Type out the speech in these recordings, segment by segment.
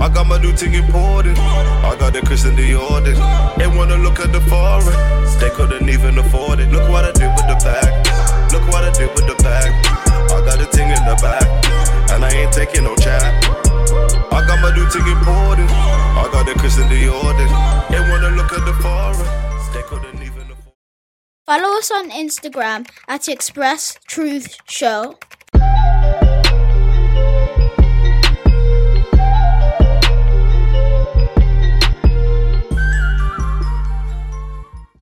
I got my new thing imported. I got the Christian Dior. They wanna look at the foreign. They couldn't even afford it. Look what I did with the bag. Look what I did with the bag. I got a thing in the back. And I ain't taking no chat. I got my new thing imported. I got the Christian Dior. They wanna look at the foreign. They couldn't even afford Follow us on Instagram at Express Truth Show.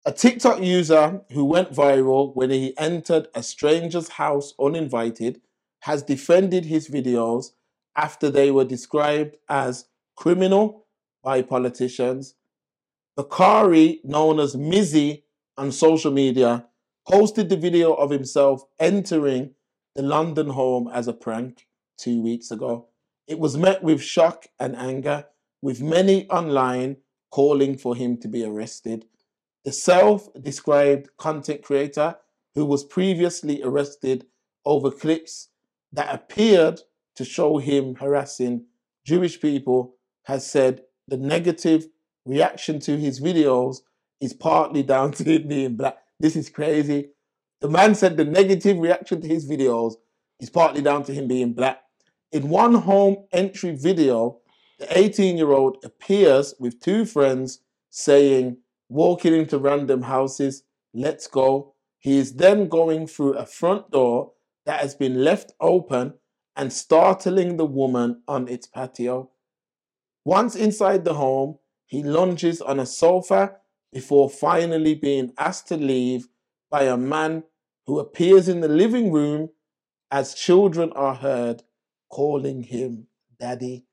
A TikTok user who went viral when he entered a stranger's house uninvited has defended his videos after they were described as criminal by politicians. Bacari, known as Mizzy on social media, posted the video of himself entering the London home as a prank two weeks ago. It was met with shock and anger, with many online calling for him to be arrested. The self described content creator, who was previously arrested over clips that appeared to show him harassing Jewish people, has said the negative reaction to his videos is partly down to him being black. This is crazy. The man said the negative reaction to his videos is partly down to him being black. In one home entry video, the 18 year old appears with two friends saying, walking into random houses, let's go. He is then going through a front door that has been left open and startling the woman on its patio. Once inside the home, he lunges on a sofa before finally being asked to leave by a man who appears in the living room as children are heard calling him daddy.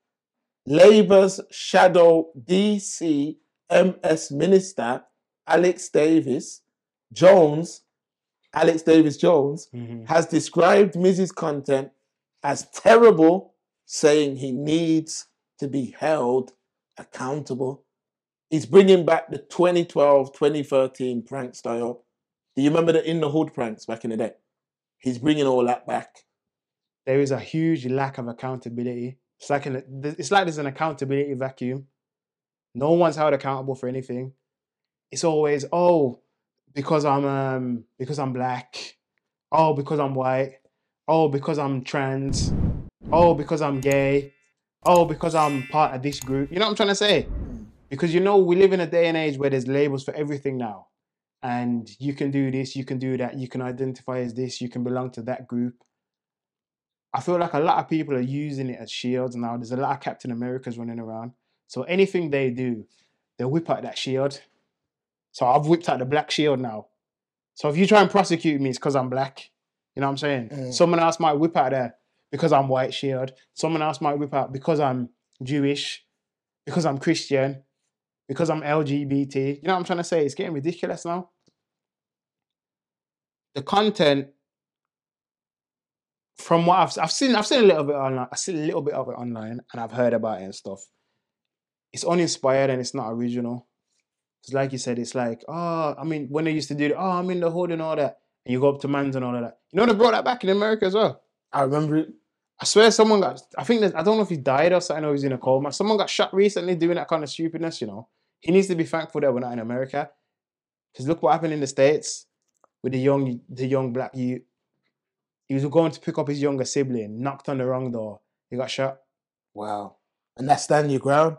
Labour's shadow DC MS Minister Alex Davies Jones, Alex Davies Jones, mm-hmm. has described Mizzy's content as terrible, saying he needs to be held accountable. He's bringing back the 2012 2013 prank style. Do you remember the In the Hood pranks back in the day? He's bringing all that back. There is a huge lack of accountability. It's like an, it's like there's an accountability vacuum. No one's held accountable for anything. It's always oh because I'm um because I'm black, oh because I'm white, oh because I'm trans, oh because I'm gay, oh because I'm part of this group. You know what I'm trying to say? Because you know we live in a day and age where there's labels for everything now, and you can do this, you can do that, you can identify as this, you can belong to that group. I feel like a lot of people are using it as shields now. There's a lot of Captain Americas running around. So anything they do, they whip out that shield. So I've whipped out the black shield now. So if you try and prosecute me, it's because I'm black. You know what I'm saying? Mm. Someone else might whip out there because I'm white shield. Someone else might whip out because I'm Jewish, because I'm Christian, because I'm LGBT. You know what I'm trying to say? It's getting ridiculous now. The content from what I've I've seen I've seen a little bit online. I've seen a little bit of it online and I've heard about it and stuff. It's uninspired and it's not original. It's like you said, it's like, oh, I mean, when they used to do it, oh, ah, I'm in the hood and all that, and you go up to mans and all of that. You know they brought that back in America as well. I remember it. I swear someone got I think I don't know if he died or something or he's in a coma. Someone got shot recently doing that kind of stupidness, you know. He needs to be thankful that we're not in America. Because look what happened in the States with the young the young black youth. He was going to pick up his younger sibling, knocked on the wrong door. He got shot. Wow. And that's stand your ground.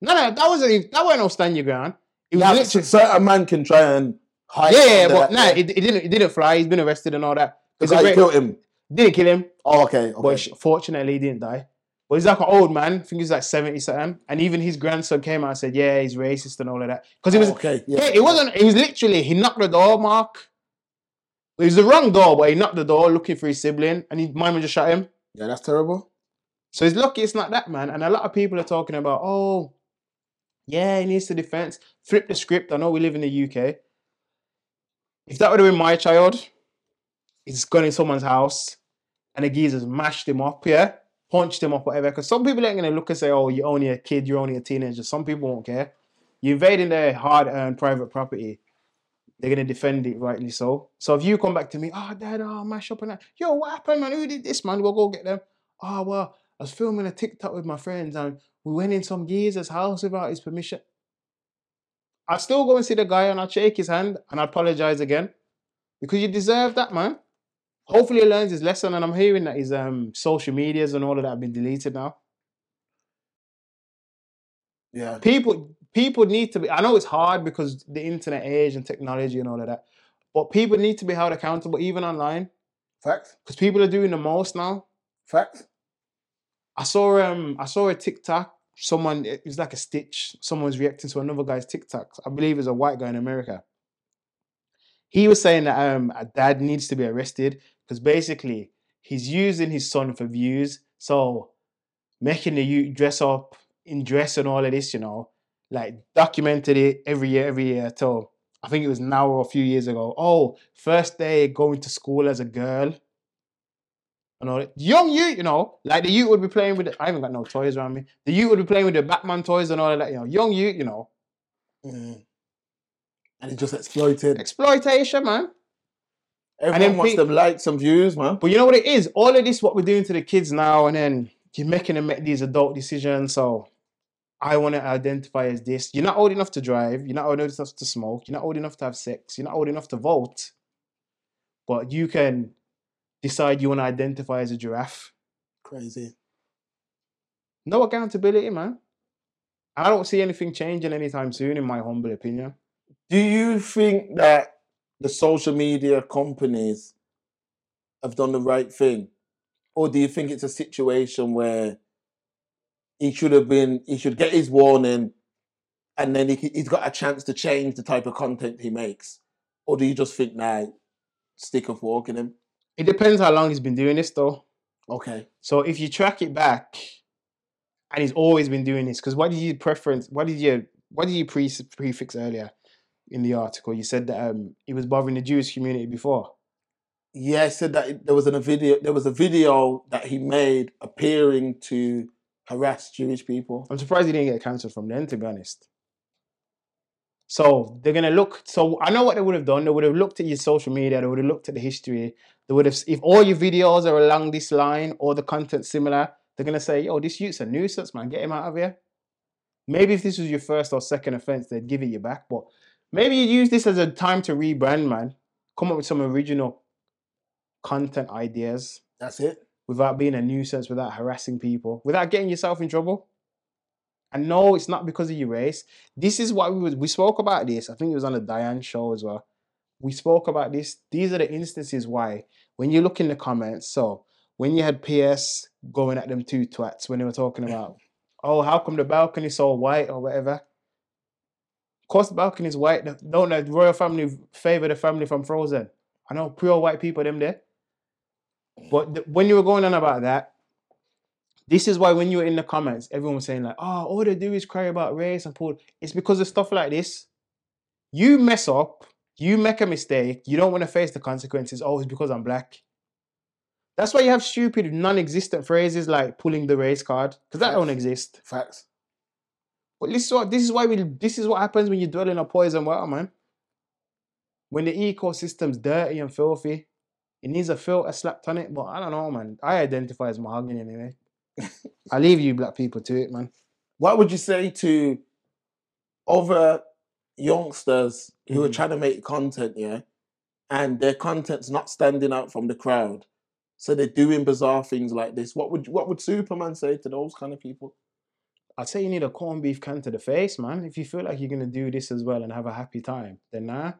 No, no, that wasn't even- that wasn't no stand your ground. It was Yeah, literally certain man can try and hide. yeah, yeah, but no, nah, it, it didn't it didn't fly. He's been arrested and all that. Because I great- killed him. Didn't kill him, Oh, okay. okay. but fortunately he didn't die. But he's like an old man. I think he's like seventy something. And even his grandson came out and said, "Yeah, he's racist and all of that." Because he was Oh, okay. Yeah, Yeah. it wasn't. It was literally he knocked the door, Mark. It was the wrong door, but he knocked the door looking for his sibling, and his mum just shot him. Yeah, that's terrible. So he's lucky it's not that man. And a lot of people are talking about, oh, yeah, he needs to defense. Flip the script. I know we live in the UK. If that would have been my child, he's gone in someone's house and the geezers mashed him up, yeah, punched him up, whatever. Because some people ain't gonna look and say, oh, you're only a kid, you're only a teenager. Some people won't care. You're invading their hard-earned private property. They're gonna defend it rightly so. So if you come back to me, oh dad, oh mash up and that, yo, what happened, man? Who did this, man? We'll go get them. Oh well, I was filming a TikTok with my friends and we went in some geezer's house without his permission. I'd still go and see the guy and I'd shake his hand and I'd apologize again. Because you deserve that, man. Hopefully he learns his lesson and I'm hearing that his um social medias and all of that have been deleted now. Yeah. People people need to be I know it's hard because the internet age and technology and all of that. But people need to be held accountable even online. Facts. Because people are doing the most now. Facts. I saw um I saw a TikTok. Someone it was like a stitch. Someone's reacting to another guy's TikTok. I believe it's a white guy in America. He was saying that um a dad needs to be arrested because basically he's using his son for views. So making the youth dress up in dress and all of this, you know, like documented it every year, every year till I think it was now or a few years ago. Oh, first day going to school as a girl. And all that. Young youth, you know, like the youth would be playing with. The, I haven't got no toys around me. The youth would be playing with the Batman toys and all of that. You know, young youth, you know, Mm. And it's just exploited. exploitation, man. Everyone then wants them likes and views, man. But you know what it is? All of this, what we're doing to the kids now, and then you're making them make these adult decisions. So I want to identify as this. You're not old enough to drive. You're not old enough to smoke. You're not old enough to have sex. You're not old enough to vote. But you can decide you want to identify as a giraffe. Crazy. No accountability, man. I don't see anything changing anytime soon, in my humble opinion. Do you think that the social media companies have done the right thing? Or do you think it's a situation where he should have been, he should get his warning and then he, he's got a chance to change the type of content he makes? Or do you just think, nah, stick fork in him? It depends how long he's been doing this, though. Okay. So if you track it back, and he's always been doing this, because what did you preference? What did you what did you pre- prefix earlier in the article? You said that um he was bothering the Jewish community before. Yeah, I said that there was an, a video. There was a video that he made appearing to harass Jewish people. I'm surprised he didn't get cancelled from then, to be honest. So they're gonna look. So I know what they would have done. They would have looked at your social media. They would have looked at the history. They would have, if all your videos are along this line or the content similar, they're gonna say, "Yo, this youth's a nuisance, man. Get him out of here." Maybe if this was your first or second offense, they'd give it you back. But maybe you use this as a time to rebrand, man. Come up with some original content ideas That's it. without being a nuisance, without harassing people, without getting yourself in trouble. And no, it's not because of your race. This is what we was, we spoke about this. I think it was on the Diane show as well. We spoke about this. These are the instances why when you look in the comments. So when you had PS going at them two twats when they were talking about, oh, how come the balcony is so white or whatever? Of course, the balcony is white. Don't the royal family favor the family from Frozen? I know pure white people them there. But th- when you were going on about that, this is why when you were in the comments, everyone was saying like, "Oh, all they do is cry about race and poor." It's because of stuff like this. You mess up, you make a mistake, you don't want to face the consequences. Oh, it's because I'm black. That's why you have stupid, non-existent phrases like pulling the race card because that don't exist. Facts. But this is what this is why we this is what happens when you dwell in a poison water, man. When the ecosystem's dirty and filthy, it needs a filter slapped on it. But I don't know, man. I identify as mahogany anyway. I leave you black people to it, man. What would you say to other youngsters who are Mhm. trying to make content, yeah, and their content's not standing out from the crowd, so they're doing bizarre things like this? What would what would Superman say to those kind of people? I'd say you need a corned beef can to the face, man. If you feel like you're gonna do this as well and have a happy time, then nah.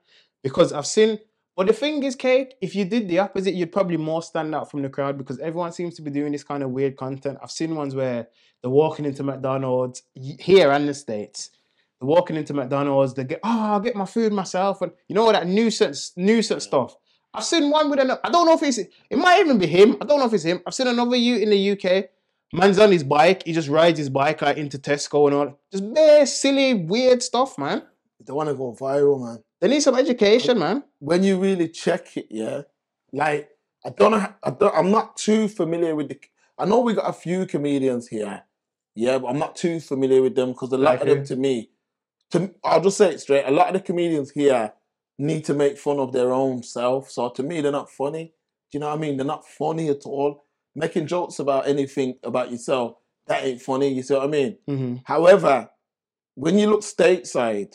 Because I've seen but the thing is, Kate, if you did the opposite, you'd probably more stand out from the crowd because everyone seems to be doing this kind of weird content. I've seen ones where they're walking into McDonald's here and the States. They're walking into McDonald's, they get, oh, I'll get my food myself. And you know all that nuisance, nuisance stuff. I've seen one with an, I don't know if it's, it might even be him. I don't know if it's him. I've seen another you in the UK. Man's on his bike. He just rides his bike like into Tesco and all. Just bare silly, weird stuff, man. They want to go viral, man. They need some education, man. When you really check it, yeah, like I don't know, I don't, I'm not too familiar with the. I know we got a few comedians here, yeah, but I'm not too familiar with them because a lot Like of them, to me, to I'll just say it straight. A lot of the comedians here need to make fun of their own self. So to me, they're not funny. Do you know what I mean? They're not funny at all. making jokes about anything about yourself, that ain't funny. You see what I mean? hmm However, when you look stateside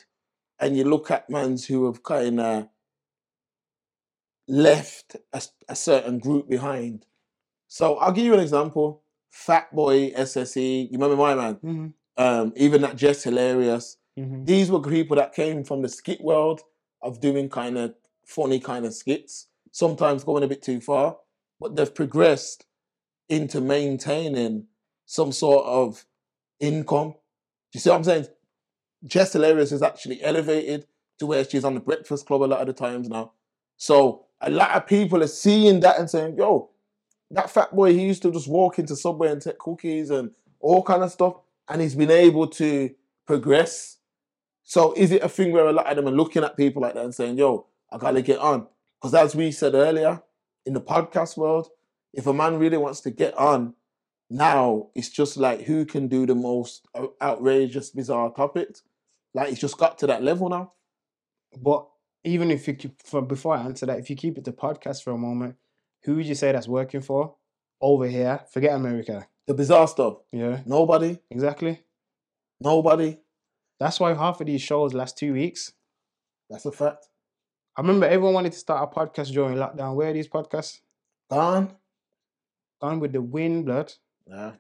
and you look at mans who have kind of left a certain group behind. So I'll give you an example. Fat Boy, SSE, you remember my man? hmm Um, even that Jess Hilarious. hmm These were people that came from the skit world of doing kind of funny kind of skits, sometimes going a bit too far, but they've progressed into maintaining some sort of income. Do you see what I'm saying? Jess Hilarious is actually elevated to where she's on the Breakfast Club a lot of the times now. So a lot of people are seeing that and saying, yo, that fat boy, he used to just walk into Subway and take cookies and all kind of stuff. And he's been able to progress. So is it a thing where a lot of them are looking at people like that and saying, yo, I gotta get on? Because as we said earlier, in the podcast world, if a man really wants to get on, now it's just like who can do the most uh, outrageous, bizarre topics. Like it's just got to that level now. But even if you keep, for before I answer that, if you keep it to podcast for a moment, who would you say that's working for over here? Forget America. The bizarre stuff. Yeah, Nobody, exactly. nobody. That's why half of these shows last two weeks. That's a fact. I remember everyone wanted to start a podcast during lockdown. Where are these podcasts? Gone. Gone with the wind, blood. Yeah.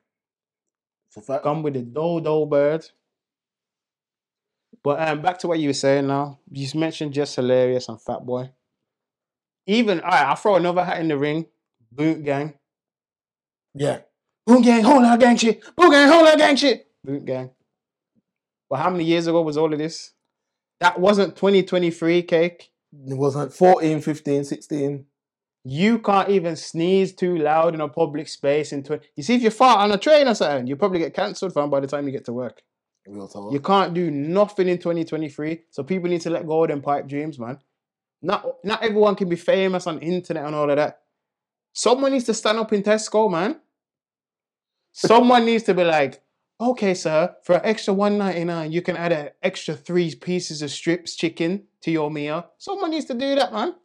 It's a fact. Gone with the dodo bird. But um, back to what you were saying now. You mentioned Jess Hilarious and Fat Boy. Even all right, I'll throw another hat in the ring. Boot gang. Yeah. Boot gang, whole lot gang shit. Boot gang, whole lot gang shit. Boot gang. But how many years ago was all of this? That wasn't 2023 cake. It wasn't 14, 15, 16. You can't even sneeze too loud in a public space in 20. You see, if you fart on a train or something, you probably get cancelled fam by the time you get to work. Real talk. You can't do nothing in 2023. So people need to let go of them pipe dreams, man. Not not everyone can be famous on internet and all of that. Someone needs to stand up in Tesco, man. Someone needs to be like, okay, sir, for an extra 199, you can add an extra three pieces of strips chicken to your meal. Someone needs to do that, man.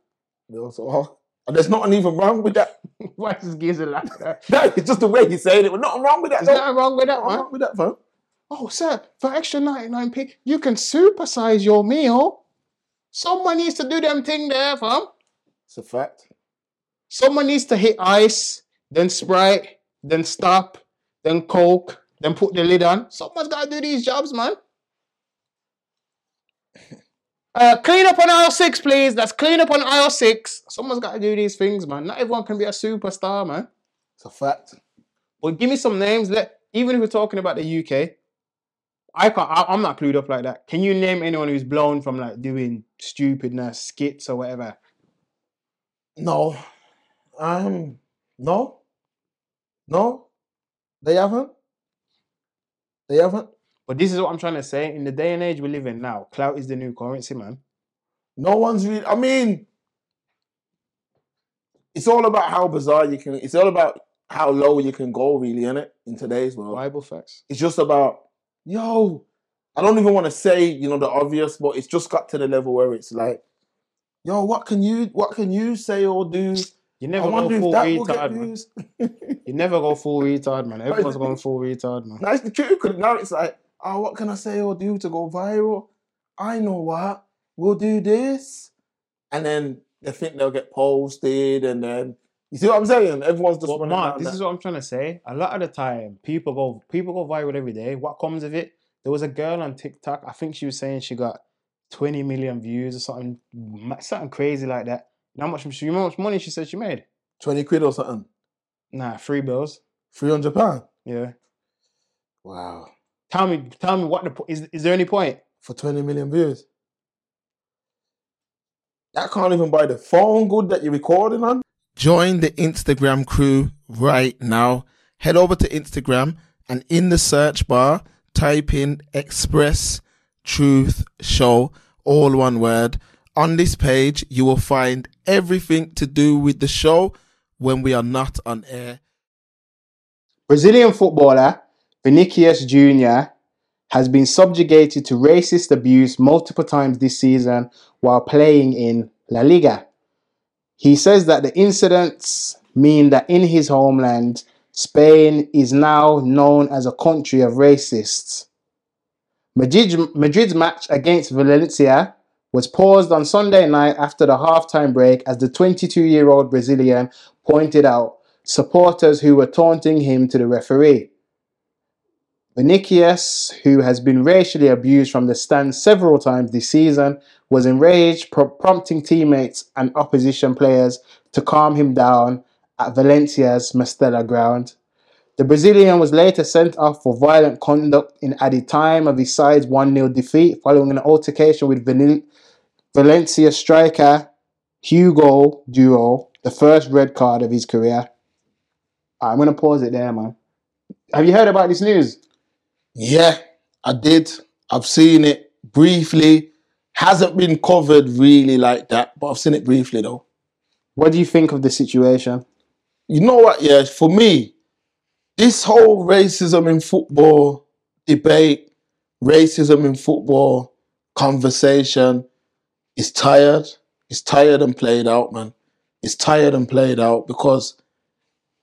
Real talk. And there's nothing even wrong with that. Why is this geezer like that? no, it's just the way he's saying it. There's nothing wrong with that. There's nothing wrong with that, man. wrong with that, fam. Oh, sir, for extra 99p, you can supersize your meal. Someone needs to do them thing there, fam. It's a fact. Someone needs to hit ice, then Sprite, then stop, then Coke, then put the lid on. Someone's got to do these jobs, man. Uh, clean up on aisle six, please. That's clean up on aisle six. Someone's got to do these things, man. Not everyone can be a superstar, man. It's a fact. But give me some names. Let even if we're talking about the UK, I can't. I, I'm not clued up like that. Can you name anyone who's blown from like doing stupidness, skits or whatever? No. Um, no. No. They haven't. They haven't. But this is what I'm trying to say. In the day and age we live in now, clout is the new currency, man. No one's really. I mean, it's all about how bizarre you can. It's all about how low you can go, really, in it in today's world. Bible facts. It's just about, yo. I don't even want to say, you know, the obvious, but it's just got to the level where it's like, yo, what can you, what can you say or do? You never go full that will get retard, man. You never go full retard, man. Everyone's going full retard, man. That's the truth. Because now it's like, oh, what can I say or do to go viral? I know what. We'll do this. And then they think they'll get posted. And then, you see what I'm saying? Everyone's just running Mark, this that. is what I'm trying to say. A lot of the time, people go people go viral every day. What comes of it? There was a girl on TikTok. I think she was saying she got 20 million views or something, something crazy like that. How much? You know how much money she said she made? 20 quid or something. Nah, three bills. 300 pounds. Yeah. Wow. Tell me, tell me what the is. Is there any point? For 20 million views. That can't even buy the phone good that you're recording on. Join the Instagram crew right now. Head over to Instagram and in the search bar, type in Express Truth Show, all one word. On this page, you will find everything to do with the show when we are not on air. Brazilian footballer Vinicius Jr. has been subjugated to racist abuse multiple times this season while playing in La Liga. He says that the incidents mean that in his homeland, Spain is now known as a country of racists. Madrid, Madrid's match against Valencia was paused on Sunday night after the halftime break as the 22 year old Brazilian pointed out supporters who were taunting him to the referee. Vinicius, who has been racially abused from the stands several times this season, was enraged, pro- prompting teammates and opposition players to calm him down at Valencia's Mestalla ground. The Brazilian was later sent off for violent conduct in added time of his side's 1 0 defeat following an altercation with Valencia striker Hugo Duro, the first red card of his career. I'm going to pause it there, man. Have you heard about this news? Yeah, I did. I've seen it briefly. Hasn't been covered really like that, but I've seen it briefly though. What do you think of the situation? You know what? Yeah, for me, this whole racism in football debate, racism in football conversation is tired. It's tired and played out, man. It's tired and played out because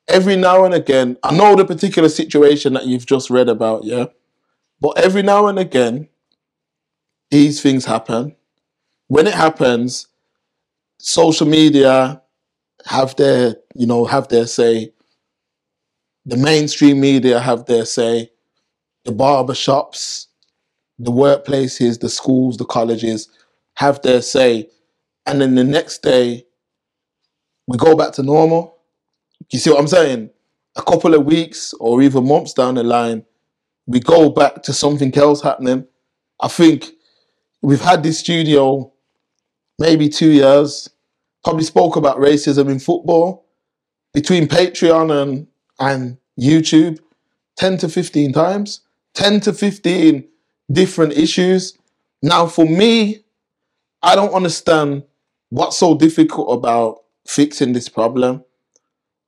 every now and again, I know the particular situation that you've just read about, yeah? But every now and again, these things happen. When it happens, social media have their, you know, have their say. The mainstream media have their say. The barber shops, the workplaces, the schools, the colleges have their say. And then the next day, we go back to normal. You see what I'm saying? A couple of weeks or even months down the line, we go back to something else happening. I think we've had this studio maybe two years, probably spoke about racism in football between Patreon and, and YouTube 10 to 15 times, 10 to 15 different issues. Now, for me, I don't understand what's so difficult about fixing this problem.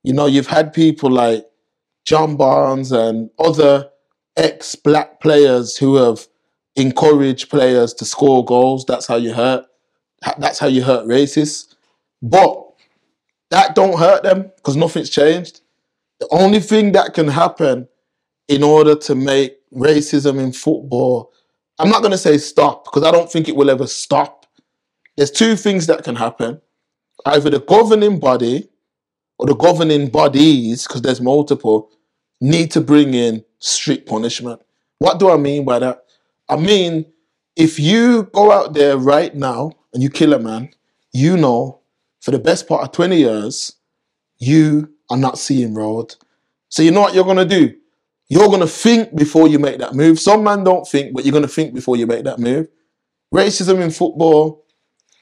You know, you've had people like John Barnes and other ex black players who have encouraged players to score goals. That's how you hurt. That's how you hurt racists. But that don't hurt them because nothing's changed. The only thing that can happen in order to make racism in football, I'm not going to say stop because I don't think it will ever stop. There's two things that can happen. Either the governing body or the governing bodies, because there's multiple, need to bring in strict punishment. What do I mean by that? I mean, if you go out there right now and you kill a man, you know for the best part of 20 years, you are not seeing road. So you know what you're gonna do? You're gonna think before you make that move. Some man don't think, but you're gonna think before you make that move. Racism in football,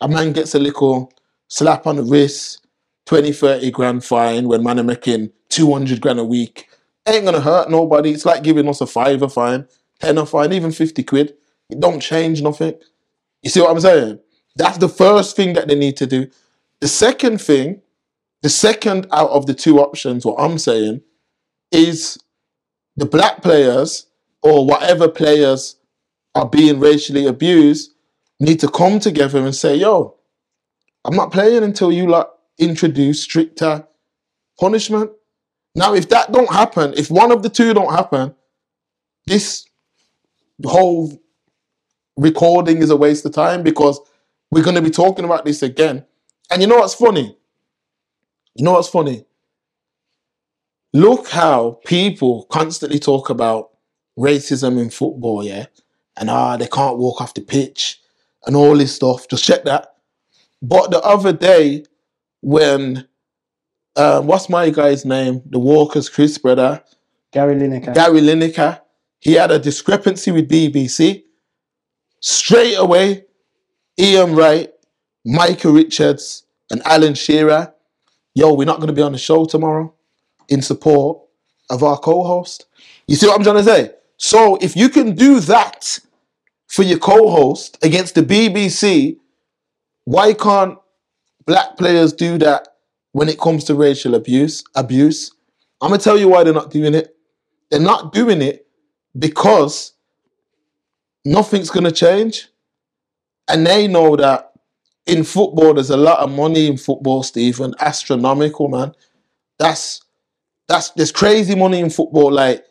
a man gets a little slap on the wrist, 20, 30 grand fine when man are making 200 grand a week. Ain't gonna hurt nobody. It's like giving us a five, fiver fine, tenner fine, even 50 quid. It don't change nothing. You see what I'm saying? That's the first thing that they need to do. The second thing, the second out of the two options, what I'm saying, is the black players or whatever players are being racially abused need to come together and say, yo, I'm not playing until you like introduce stricter punishment. Now, if that don't happen, if one of the two don't happen, this whole recording is a waste of time because we're going to be talking about this again. And you know what's funny? You know what's funny? Look how people constantly talk about racism in football, yeah? And ah, they can't walk off the pitch and all this stuff. Just check that. But the other day, when um, what's my guy's name? The Walker's Chris brother, Gary Lineker. Gary Lineker, he had a discrepancy with BBC. Straight away, Ian Wright, Micah Richards, and Alan Shearer, yo, we're not going to be on the show tomorrow in support of our co-host. You see what I'm trying to say? So if you can do that for your co-host against the BBC, why can't black players do that when it comes to racial abuse? Abuse. I'm gonna tell you why they're not doing it. They're not doing it because nothing's gonna change, and they know that in football there's a lot of money in football, Stephen, astronomical, man. That's that's there's crazy money in football. Like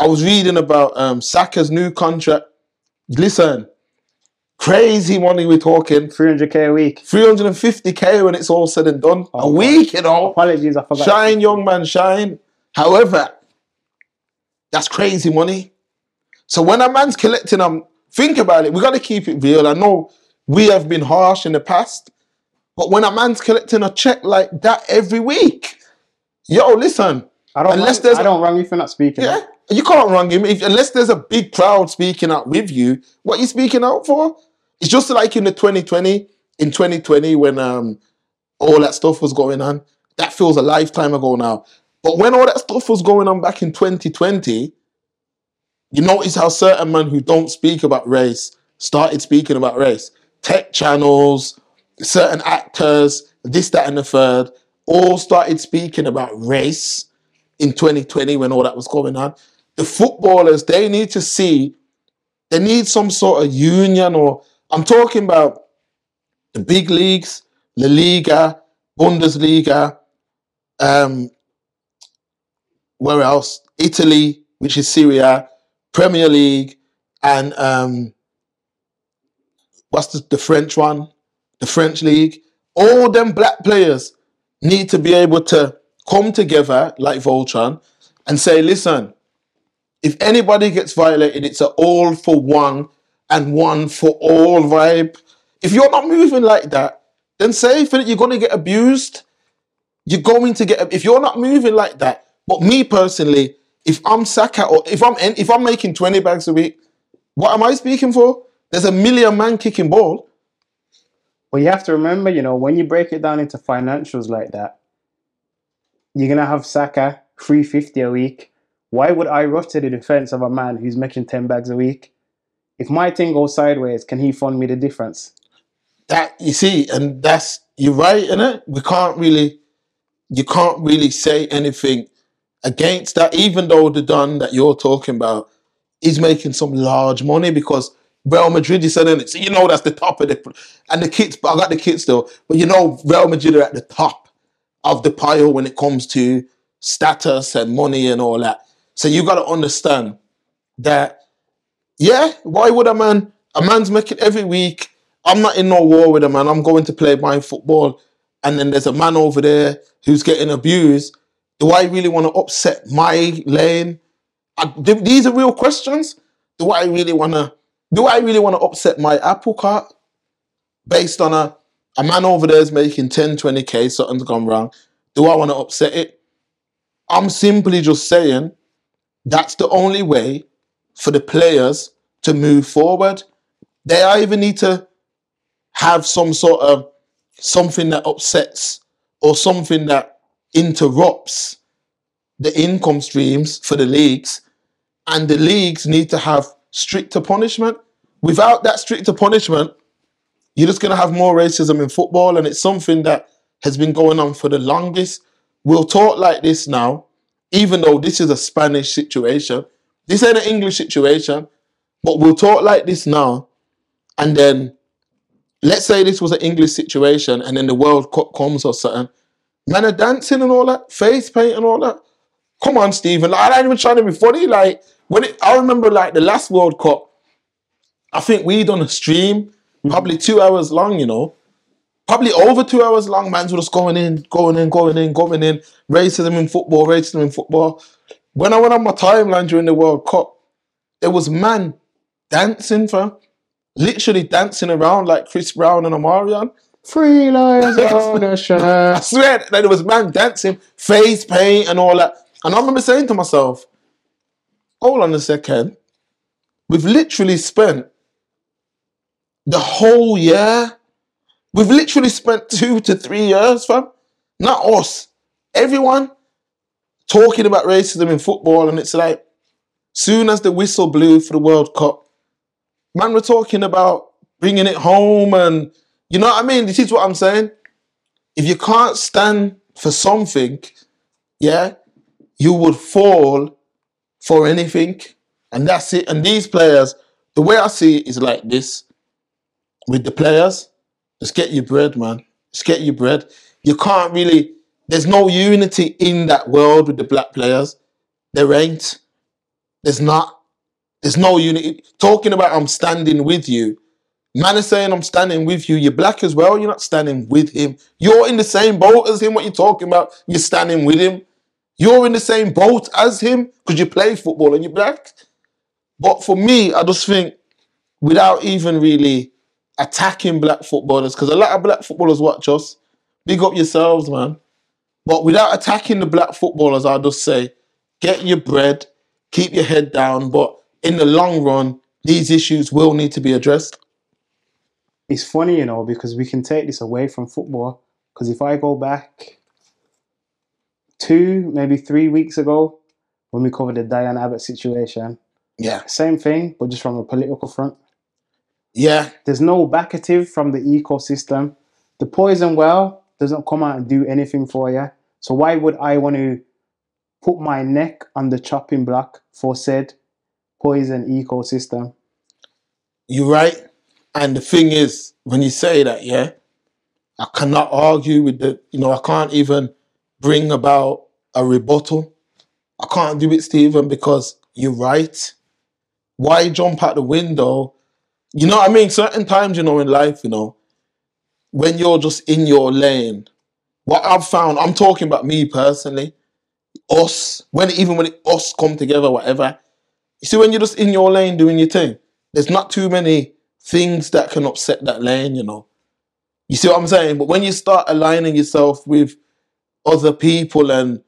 I was reading about um Saka's new contract. Listen, crazy money we're talking. 300k a week. 350k when it's all said and done. Oh, a week, you know. Apologies, I forgot. Shine, young man, shine. However, that's crazy money. So when a man's collecting them, think about it. We got to keep it real. I know we have been harsh in the past, but when a man's collecting a check like that every week, yo, listen, I don't. unless wrong, there's I don't wrong you for not speaking. yeah, you can't wrong him if, unless there's a big crowd speaking out with you. What you speaking out for? It's just like in the 2020, in 2020 when um all that stuff was going on. That feels a lifetime ago now. But when all that stuff was going on back in 2020, you notice how certain men who don't speak about race started speaking about race. Tech channels, certain actors, this, that, and the third, all started speaking about race in 2020 when all that was going on. The footballers, they need to see, they need some sort of union, or I'm talking about the big leagues, La Liga, Bundesliga, um, where else? Italy, which is Serie A, Premier League, and um, what's the, the French one? The French league. All them black players need to be able to come together like Voltron and say, listen, if anybody gets violated, it's an all for one and one for all vibe. If you're not moving like that, then say for you're going to get abused. You're going to get if you're not moving like that. But me personally, if I'm Saka or if I'm if I'm making 20 bags a week, what am I speaking for? There's a million man kicking ball. But you have to remember, you know, when you break it down into financials like that, you're gonna have Saka 350 a week. Why would I rush to the defense of a man who's making 10 bags a week? If my thing goes sideways, can he fund me the difference? That you see, and that's you're right, in it. We can't really you can't really say anything against that, even though the done that you're talking about is making some large money because Real Madrid is selling it. So you know that's the top of the and the kids, I got the kids still, but you know Real Madrid are at the top of the pile when it comes to status and money and all that. So you gotta understand that yeah, why would a man a man's making every week? I'm not in no war with a man. I'm going to play my football, and then there's a man over there who's getting abused. Do I really want to upset my lane? I, these are real questions. Do I really want to? Do I really want to upset my apple cart based on a a man over there is making 10, 20k, something's gone wrong. Do I want to upset it? I'm simply just saying that's the only way for the players to move forward. They either need to have some sort of something that upsets or something that interrupts the income streams for the leagues, and the leagues need to have stricter punishment. Without that stricter punishment, you're just going to have more racism in football, and it's something that has been going on for the longest. We'll talk like this now, even though this is a Spanish situation. This ain't an English situation, but we'll talk like this now, and then let's say this was an English situation, and then the World Cup comes or something. Man are dancing and all that, face paint and all that. Come on, Stephen. Like, I ain't even trying to be funny. Like when it, I remember, like the last World Cup, I think we done a stream, probably two hours long. You know, probably over two hours long. Man's were just going in, going in, going in, going in. Racism in football, racism in football. When I went on my timeline during the World Cup, there was man dancing, fam. Literally dancing around like Chris Brown and Omarion. Free lions on the I swear that there was man dancing, face paint and all that. And I remember saying to myself, hold on a second. We've literally spent the whole year. We've literally spent two to three years, fam. Not us. Everyone talking about racism in football, and it's like, soon as the whistle blew for the World Cup, man, we're talking about bringing it home, and you know what I mean. This is what I'm saying. If you can't stand for something, yeah, you would fall for anything, and that's it. And these players, the way I see it is like this: with the players, just get your bread, man. Just get your bread. You can't really There's no unity in that world with the black players. There ain't. There's not. There's no unity. Talking about I'm standing with you. Man is saying I'm standing with you. You're black as well. You're not standing with him. You're in the same boat as him. What you're talking about? You're standing with him. You're in the same boat as him because you play football and you're black. But for me, I just think without even really attacking black footballers, because a lot of black footballers watch us, big up yourselves, man. But without attacking the black footballers, I'll just say, get your bread, keep your head down. But in the long run, these issues will need to be addressed. It's funny, you know, because we can take this away from football. Because if I go back two, maybe three weeks ago, when we covered the Diane Abbott situation, Yeah. same thing, but just from a political front. Yeah. There's no backative from the ecosystem. The poison well doesn't come out and do anything for you. So why would I want to put my neck on the chopping block for said poison ecosystem? You're right. And the thing is, when you say that, yeah, I cannot argue with the, you know, I can't even bring about a rebuttal. I can't do it, Stephen, because you're right. Why jump out the window? You know what I mean? Certain times, you know, in life, you know, when you're just in your lane, what I've found, I'm talking about me personally, us, when even when it, us come together, whatever, you see, when you're just in your lane doing your thing, there's not too many things that can upset that lane, you know. You see what I'm saying? But when you start aligning yourself with other people and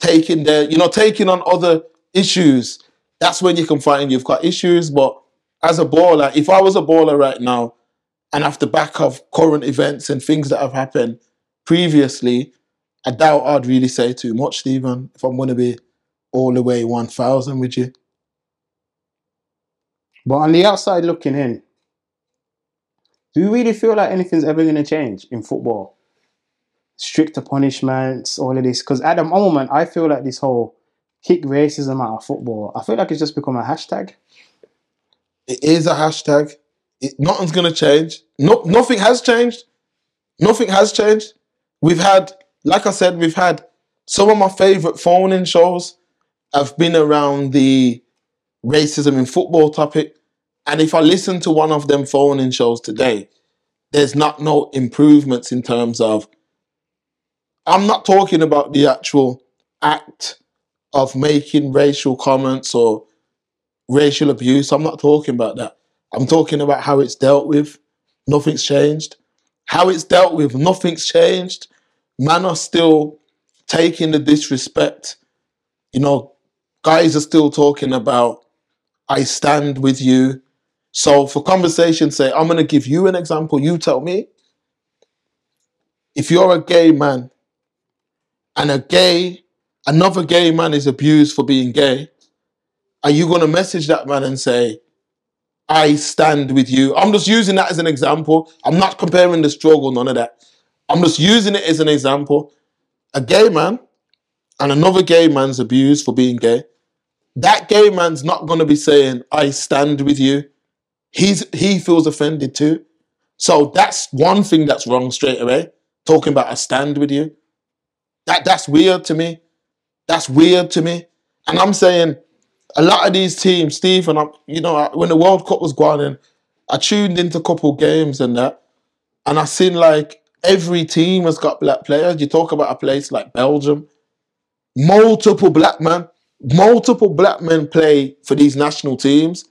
taking their, you know, taking on other issues, that's when you can find you've got issues. But as a baller, if I was a baller right now and the back of current events and things that have happened previously, I doubt I'd really say too much, Stephen, if I'm going to be all the way 1,000 with you. But on the outside looking in, do you really feel like anything's ever going to change in football? Stricter punishments, all of this. Because at the moment, I feel like this whole kick racism out of football, I feel like it's just become a hashtag. It is a hashtag. It, nothing's going to change. No, nothing has changed. Nothing has changed. We've had, like I said, we've had some of my favorite phone-in shows have been around the racism in football topic. And if I listen to one of them phone-in shows today, there's not no improvements in terms of. I'm not talking about the actual act of making racial comments or racial abuse. I'm not talking about that. I'm talking about how it's dealt with. Nothing's changed. How it's dealt with, nothing's changed. Man are still taking the disrespect. You know, guys are still talking about, I stand with you. So for conversation, say, I'm going to give you an example. You tell me. If you're a gay man and a gay, another gay man is abused for being gay, are you going to message that man and say, I stand with you? I'm just using that as an example. I'm not comparing the struggle, none of that. I'm just using it as an example. A gay man and another gay man's abused for being gay. That gay man's not going to be saying, I stand with you. He's, he feels offended too. So that's one thing that's wrong straight away. Talking about I stand with you. That, that's weird to me. That's weird to me. And I'm saying, a lot of these teams, Steve, and I'm, you know, when the World Cup was going on, I tuned into a couple games and that, and I seen like every team has got black players. You talk about a place like Belgium, multiple black men, multiple black men play for these national teams.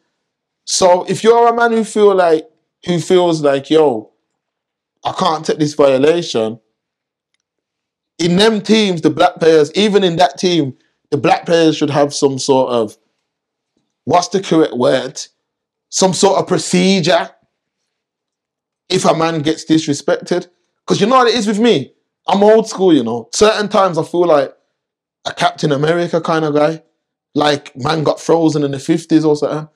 So if you're a man who feel like who feels like, yo, I can't take this violation, in them teams, the black players, even in that team, the black players should have some sort of what's the correct word? Some sort of procedure if a man gets disrespected. Because you know what it is with me? I'm old school, you know. Certain times I feel like a Captain America kind of guy. Like man got frozen in the 50s or something.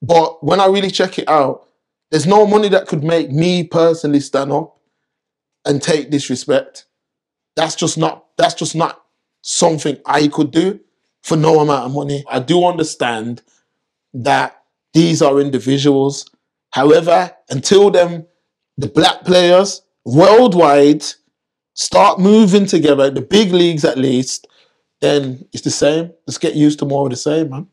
But when I really check it out, there's no money that could make me personally stand up and take disrespect. That's just not that's just not something I could do for no amount of money. I do understand that these are individuals. However, until them the black players worldwide start moving together, the big leagues at least, then it's the same. Just get used to more of the same, man.